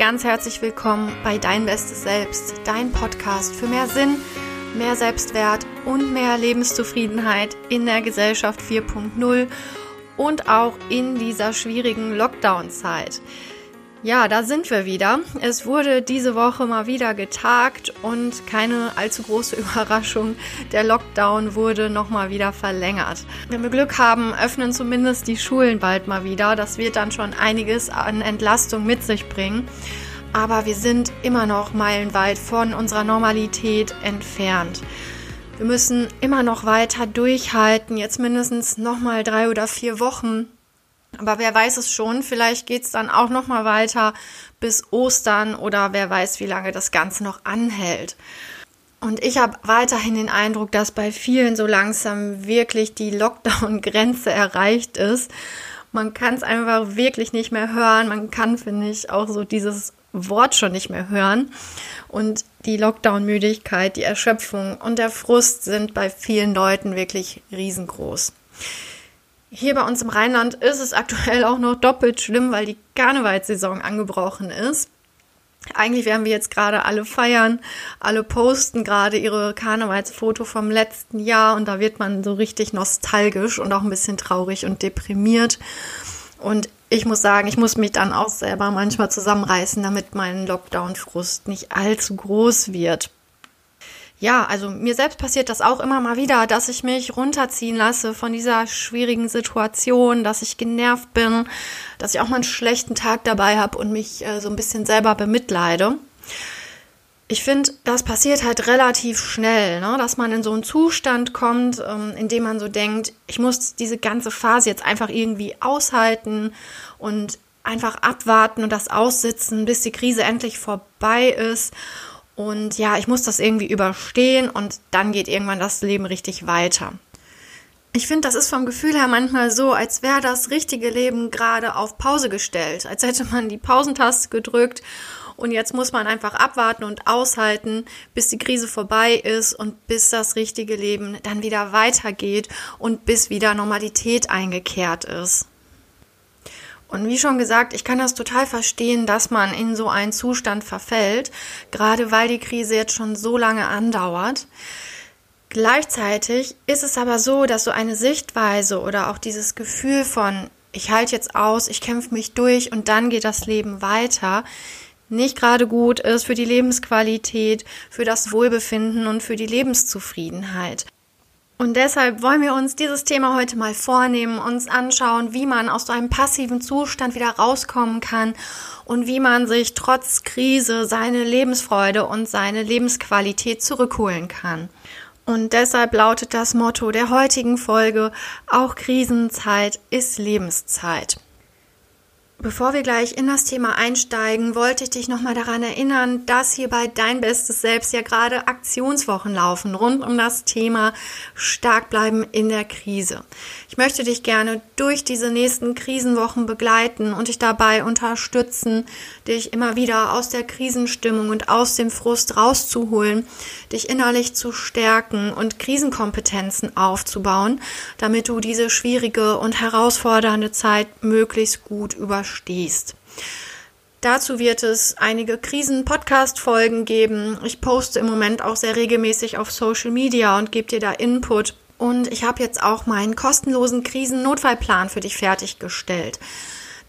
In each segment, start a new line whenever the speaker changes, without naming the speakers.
ganz herzlich willkommen bei Dein Bestes Selbst, dein Podcast für mehr Sinn, mehr Selbstwert und mehr Lebenszufriedenheit in der Gesellschaft 4.0 und auch in dieser schwierigen Lockdown-Zeit. Ja, da sind wir wieder. Es wurde diese Woche mal wieder getagt und keine allzu große Überraschung. Der Lockdown wurde nochmal wieder verlängert. Wenn wir Glück haben, öffnen zumindest die Schulen bald mal wieder. Das wird dann schon einiges an Entlastung mit sich bringen. Aber wir sind immer noch meilenweit von unserer Normalität entfernt. Wir müssen immer noch weiter durchhalten, jetzt mindestens nochmal drei oder vier Wochen aber wer weiß es schon, vielleicht geht es dann auch noch mal weiter bis Ostern oder wer weiß, wie lange das Ganze noch anhält. Und ich habe weiterhin den Eindruck, dass bei vielen so langsam wirklich die Lockdown-Grenze erreicht ist. Man kann es einfach wirklich nicht mehr hören. Man kann, finde ich, auch so dieses Wort schon nicht mehr hören. Und die Lockdown-Müdigkeit, die Erschöpfung und der Frust sind bei vielen Leuten wirklich riesengroß. Hier bei uns im Rheinland ist es aktuell auch noch doppelt schlimm, weil die Karnevalssaison angebrochen ist. Eigentlich werden wir jetzt gerade alle feiern, alle posten gerade ihre Karnevalsfoto vom letzten Jahr und da wird man so richtig nostalgisch und auch ein bisschen traurig und deprimiert. Und ich muss sagen, ich muss mich dann auch selber manchmal zusammenreißen, damit mein Lockdown-Frust nicht allzu groß wird ja, also mir selbst passiert das auch immer mal wieder, dass ich mich runterziehen lasse von dieser schwierigen Situation, dass ich genervt bin, dass ich auch mal einen schlechten Tag dabei habe und mich äh, so ein bisschen selber bemitleide. Ich finde, das passiert halt relativ schnell, ne? dass man in so einen Zustand kommt, ähm, in dem man so denkt, ich muss diese ganze Phase jetzt einfach irgendwie aushalten und einfach abwarten und das aussitzen, bis die Krise endlich vorbei ist. Und ja, ich muss das irgendwie überstehen und dann geht irgendwann das Leben richtig weiter. Ich finde, das ist vom Gefühl her manchmal so, als wäre das richtige Leben gerade auf Pause gestellt, als hätte man die Pausentaste gedrückt und jetzt muss man einfach abwarten und aushalten, bis die Krise vorbei ist und bis das richtige Leben dann wieder weitergeht und bis wieder Normalität eingekehrt ist. Und wie schon gesagt, ich kann das total verstehen, dass man in so einen Zustand verfällt, gerade weil die Krise jetzt schon so lange andauert. Gleichzeitig ist es aber so, dass so eine Sichtweise oder auch dieses Gefühl von, ich halte jetzt aus, ich kämpfe mich durch und dann geht das Leben weiter, nicht gerade gut ist für die Lebensqualität, für das Wohlbefinden und für die Lebenszufriedenheit. Und deshalb wollen wir uns dieses Thema heute mal vornehmen, uns anschauen, wie man aus so einem passiven Zustand wieder rauskommen kann und wie man sich trotz Krise seine Lebensfreude und seine Lebensqualität zurückholen kann. Und deshalb lautet das Motto der heutigen Folge, auch Krisenzeit ist Lebenszeit. Bevor wir gleich in das Thema einsteigen, wollte ich dich nochmal daran erinnern, dass hier bei Dein Bestes Selbst ja gerade Aktionswochen laufen rund um das Thema stark bleiben in der Krise. Ich möchte dich gerne durch diese nächsten Krisenwochen begleiten und dich dabei unterstützen, dich immer wieder aus der Krisenstimmung und aus dem Frust rauszuholen, dich innerlich zu stärken und Krisenkompetenzen aufzubauen, damit du diese schwierige und herausfordernde Zeit möglichst gut überstehst stehst. Dazu wird es einige Krisen-Podcast-Folgen geben. Ich poste im Moment auch sehr regelmäßig auf Social Media und gebe dir da Input. Und ich habe jetzt auch meinen kostenlosen Krisen-Notfallplan für dich fertiggestellt.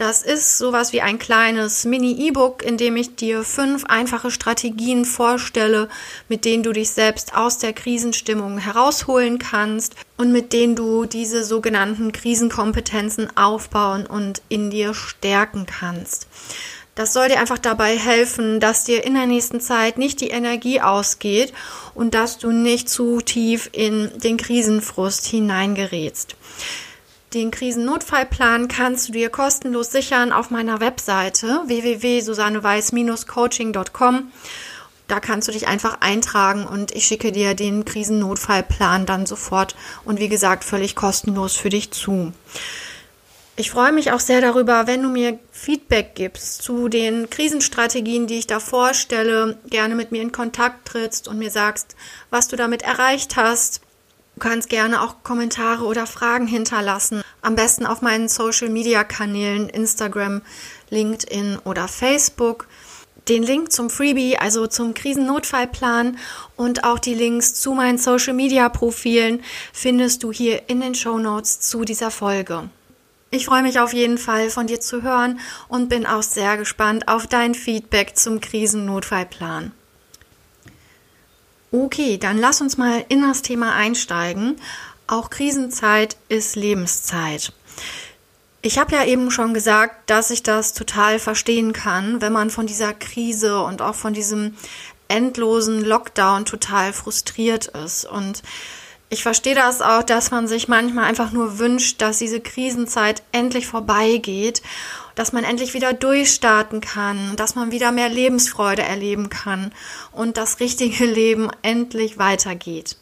Das ist sowas wie ein kleines Mini-E-Book, in dem ich dir fünf einfache Strategien vorstelle, mit denen du dich selbst aus der Krisenstimmung herausholen kannst und mit denen du diese sogenannten Krisenkompetenzen aufbauen und in dir stärken kannst. Das soll dir einfach dabei helfen, dass dir in der nächsten Zeit nicht die Energie ausgeht und dass du nicht zu tief in den Krisenfrust hineingerätst. Den Krisennotfallplan kannst du dir kostenlos sichern auf meiner Webseite www.susanneweiß-coaching.com. Da kannst du dich einfach eintragen und ich schicke dir den Krisennotfallplan dann sofort und wie gesagt völlig kostenlos für dich zu. Ich freue mich auch sehr darüber, wenn du mir Feedback gibst zu den Krisenstrategien, die ich da vorstelle, gerne mit mir in Kontakt trittst und mir sagst, was du damit erreicht hast, Du kannst gerne auch Kommentare oder Fragen hinterlassen. Am besten auf meinen Social Media Kanälen Instagram, LinkedIn oder Facebook. Den Link zum Freebie, also zum Krisennotfallplan und auch die Links zu meinen Social Media Profilen findest du hier in den Show Notes zu dieser Folge. Ich freue mich auf jeden Fall von dir zu hören und bin auch sehr gespannt auf dein Feedback zum Krisennotfallplan. Okay, dann lass uns mal in das Thema einsteigen. Auch Krisenzeit ist Lebenszeit. Ich habe ja eben schon gesagt, dass ich das total verstehen kann, wenn man von dieser Krise und auch von diesem endlosen Lockdown total frustriert ist. Und ich verstehe das auch, dass man sich manchmal einfach nur wünscht, dass diese Krisenzeit endlich vorbeigeht, dass man endlich wieder durchstarten kann, dass man wieder mehr Lebensfreude erleben kann und das richtige Leben endlich weitergeht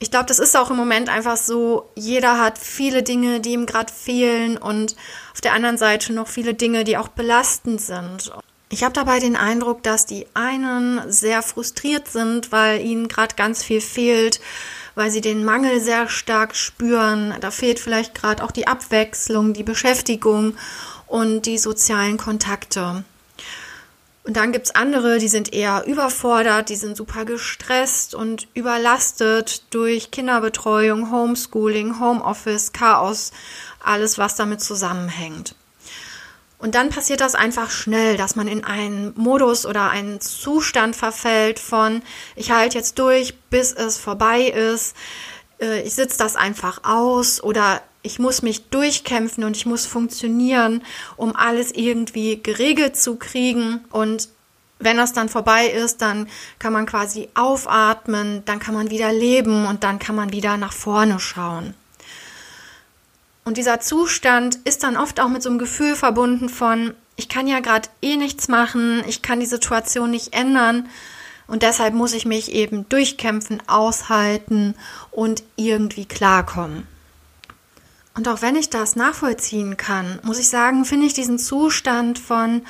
ich glaube, das ist auch im Moment einfach so, jeder hat viele Dinge, die ihm gerade fehlen und auf der anderen Seite noch viele Dinge, die auch belastend sind. Ich habe dabei den Eindruck, dass die einen sehr frustriert sind, weil ihnen gerade ganz viel fehlt, weil sie den Mangel sehr stark spüren. Da fehlt vielleicht gerade auch die Abwechslung, die Beschäftigung und die sozialen Kontakte. Und dann gibt's andere, die sind eher überfordert, die sind super gestresst und überlastet durch Kinderbetreuung, Homeschooling, Homeoffice, Chaos, alles, was damit zusammenhängt. Und dann passiert das einfach schnell, dass man in einen Modus oder einen Zustand verfällt von, ich halte jetzt durch, bis es vorbei ist, äh, ich sitze das einfach aus oder ich muss mich durchkämpfen und ich muss funktionieren, um alles irgendwie geregelt zu kriegen. Und wenn das dann vorbei ist, dann kann man quasi aufatmen, dann kann man wieder leben und dann kann man wieder nach vorne schauen. Und dieser Zustand ist dann oft auch mit so einem Gefühl verbunden von, ich kann ja gerade eh nichts machen, ich kann die Situation nicht ändern und deshalb muss ich mich eben durchkämpfen, aushalten und irgendwie klarkommen. Und auch wenn ich das nachvollziehen kann, muss ich sagen, finde ich diesen Zustand von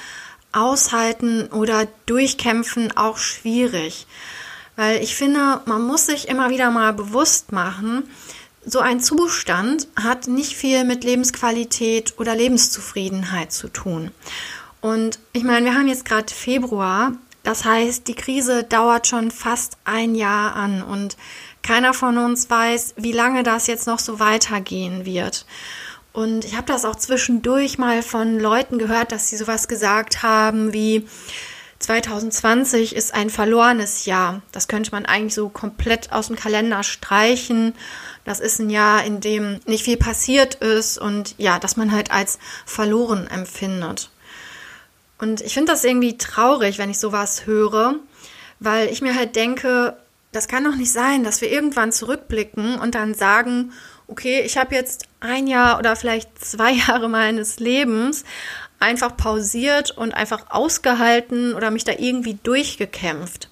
Aushalten oder Durchkämpfen auch schwierig. Weil ich finde, man muss sich immer wieder mal bewusst machen, so ein Zustand hat nicht viel mit Lebensqualität oder Lebenszufriedenheit zu tun. Und ich meine, wir haben jetzt gerade Februar, das heißt, die Krise dauert schon fast ein Jahr an und keiner von uns weiß, wie lange das jetzt noch so weitergehen wird. Und ich habe das auch zwischendurch mal von Leuten gehört, dass sie sowas gesagt haben wie 2020 ist ein verlorenes Jahr. Das könnte man eigentlich so komplett aus dem Kalender streichen. Das ist ein Jahr, in dem nicht viel passiert ist und ja, dass man halt als verloren empfindet. Und ich finde das irgendwie traurig, wenn ich sowas höre, weil ich mir halt denke, das kann doch nicht sein, dass wir irgendwann zurückblicken und dann sagen, okay, ich habe jetzt ein Jahr oder vielleicht zwei Jahre meines Lebens einfach pausiert und einfach ausgehalten oder mich da irgendwie durchgekämpft.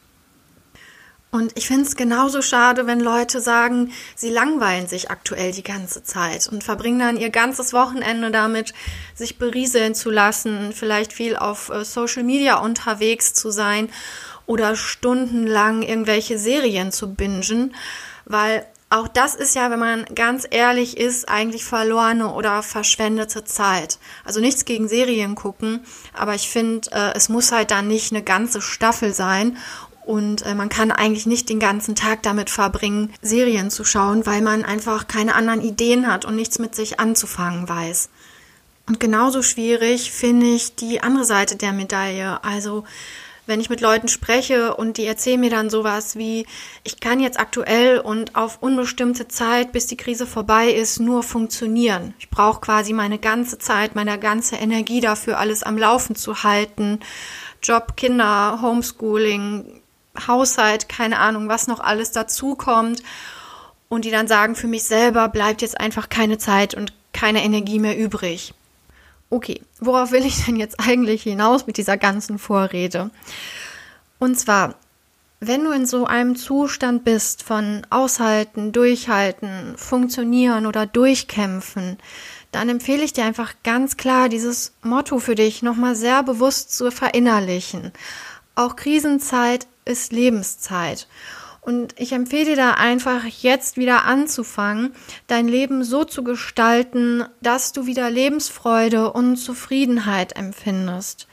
Und ich finde es genauso schade, wenn Leute sagen, sie langweilen sich aktuell die ganze Zeit und verbringen dann ihr ganzes Wochenende damit, sich berieseln zu lassen, vielleicht viel auf äh, Social Media unterwegs zu sein oder stundenlang irgendwelche Serien zu bingen, weil auch das ist ja, wenn man ganz ehrlich ist, eigentlich verlorene oder verschwendete Zeit. Also nichts gegen Serien gucken, aber ich finde, äh, es muss halt dann nicht eine ganze Staffel sein und äh, man kann eigentlich nicht den ganzen Tag damit verbringen, Serien zu schauen, weil man einfach keine anderen Ideen hat und nichts mit sich anzufangen weiß. Und genauso schwierig finde ich die andere Seite der Medaille. Also wenn ich mit Leuten spreche und die erzählen mir dann sowas wie, ich kann jetzt aktuell und auf unbestimmte Zeit, bis die Krise vorbei ist, nur funktionieren. Ich brauche quasi meine ganze Zeit, meine ganze Energie dafür, alles am Laufen zu halten. Job, Kinder, Homeschooling, Haushalt, keine Ahnung, was noch alles dazu kommt. Und die dann sagen, für mich selber bleibt jetzt einfach keine Zeit und keine Energie mehr übrig. Okay, worauf will ich denn jetzt eigentlich hinaus mit dieser ganzen Vorrede? Und zwar, wenn du in so einem Zustand bist von Aushalten, Durchhalten, Funktionieren oder Durchkämpfen, dann empfehle ich dir einfach ganz klar, dieses Motto für dich nochmal sehr bewusst zu verinnerlichen. Auch Krisenzeit ist Lebenszeit. Und ich empfehle dir da einfach jetzt wieder anzufangen, dein Leben so zu gestalten, dass du wieder Lebensfreude und Zufriedenheit empfindest.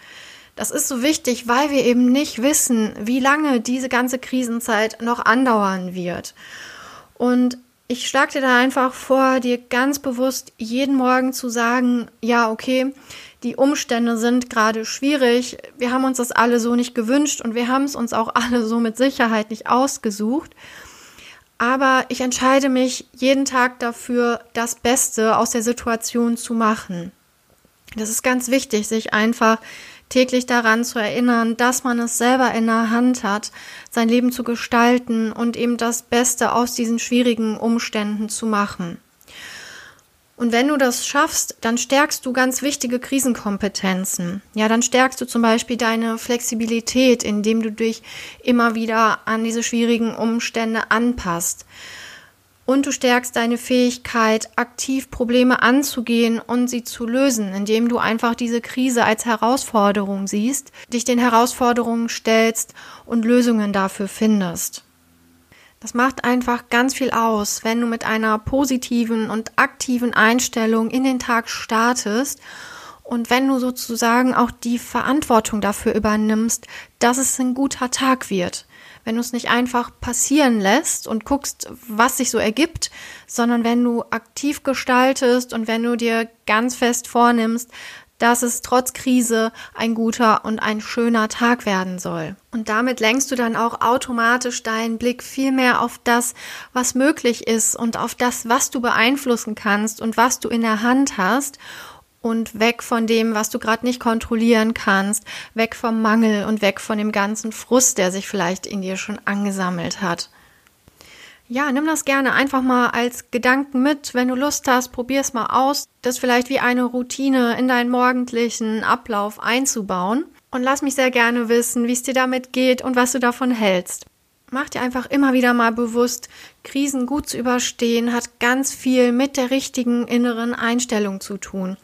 Das ist so wichtig, weil wir eben nicht wissen, wie lange diese ganze Krisenzeit noch andauern wird. Und ich schlage dir da einfach vor, dir ganz bewusst jeden Morgen zu sagen, ja, okay, die Umstände sind gerade schwierig, wir haben uns das alle so nicht gewünscht und wir haben es uns auch alle so mit Sicherheit nicht ausgesucht. Aber ich entscheide mich jeden Tag dafür, das Beste aus der Situation zu machen. Das ist ganz wichtig, sich einfach täglich daran zu erinnern, dass man es selber in der Hand hat, sein Leben zu gestalten und eben das Beste aus diesen schwierigen Umständen zu machen. Und wenn du das schaffst, dann stärkst du ganz wichtige Krisenkompetenzen. Ja, dann stärkst du zum Beispiel deine Flexibilität, indem du dich immer wieder an diese schwierigen Umstände anpasst. Und du stärkst deine Fähigkeit, aktiv Probleme anzugehen und sie zu lösen, indem du einfach diese Krise als Herausforderung siehst, dich den Herausforderungen stellst und Lösungen dafür findest. Das macht einfach ganz viel aus, wenn du mit einer positiven und aktiven Einstellung in den Tag startest und wenn du sozusagen auch die Verantwortung dafür übernimmst, dass es ein guter Tag wird. Wenn du es nicht einfach passieren lässt und guckst, was sich so ergibt, sondern wenn du aktiv gestaltest und wenn du dir ganz fest vornimmst, dass es trotz Krise ein guter und ein schöner Tag werden soll. Und damit lenkst du dann auch automatisch deinen Blick viel mehr auf das, was möglich ist und auf das, was du beeinflussen kannst und was du in der Hand hast und weg von dem, was du gerade nicht kontrollieren kannst, weg vom Mangel und weg von dem ganzen Frust, der sich vielleicht in dir schon angesammelt hat. Ja, nimm das gerne einfach mal als Gedanken mit. Wenn du Lust hast, probier es mal aus, das vielleicht wie eine Routine in deinen morgendlichen Ablauf einzubauen. Und lass mich sehr gerne wissen, wie es dir damit geht und was du davon hältst. Mach dir einfach immer wieder mal bewusst, Krisen gut zu überstehen hat ganz viel mit der richtigen inneren Einstellung zu tun.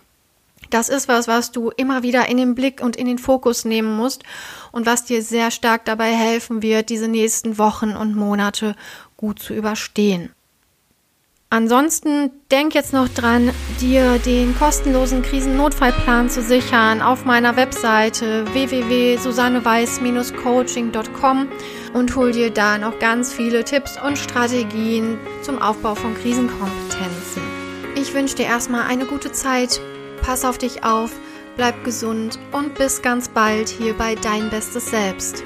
Das ist was, was du immer wieder in den Blick und in den Fokus nehmen musst und was dir sehr stark dabei helfen wird, diese nächsten Wochen und Monate gut zu überstehen. Ansonsten denk jetzt noch dran, dir den kostenlosen Krisennotfallplan zu sichern auf meiner Webseite www.susanneweiß-coaching.com und hol dir da noch ganz viele Tipps und Strategien zum Aufbau von Krisenkompetenzen. Ich wünsche dir erstmal eine gute Zeit pass auf dich auf, bleib gesund und bis ganz bald hier bei Dein Bestes Selbst.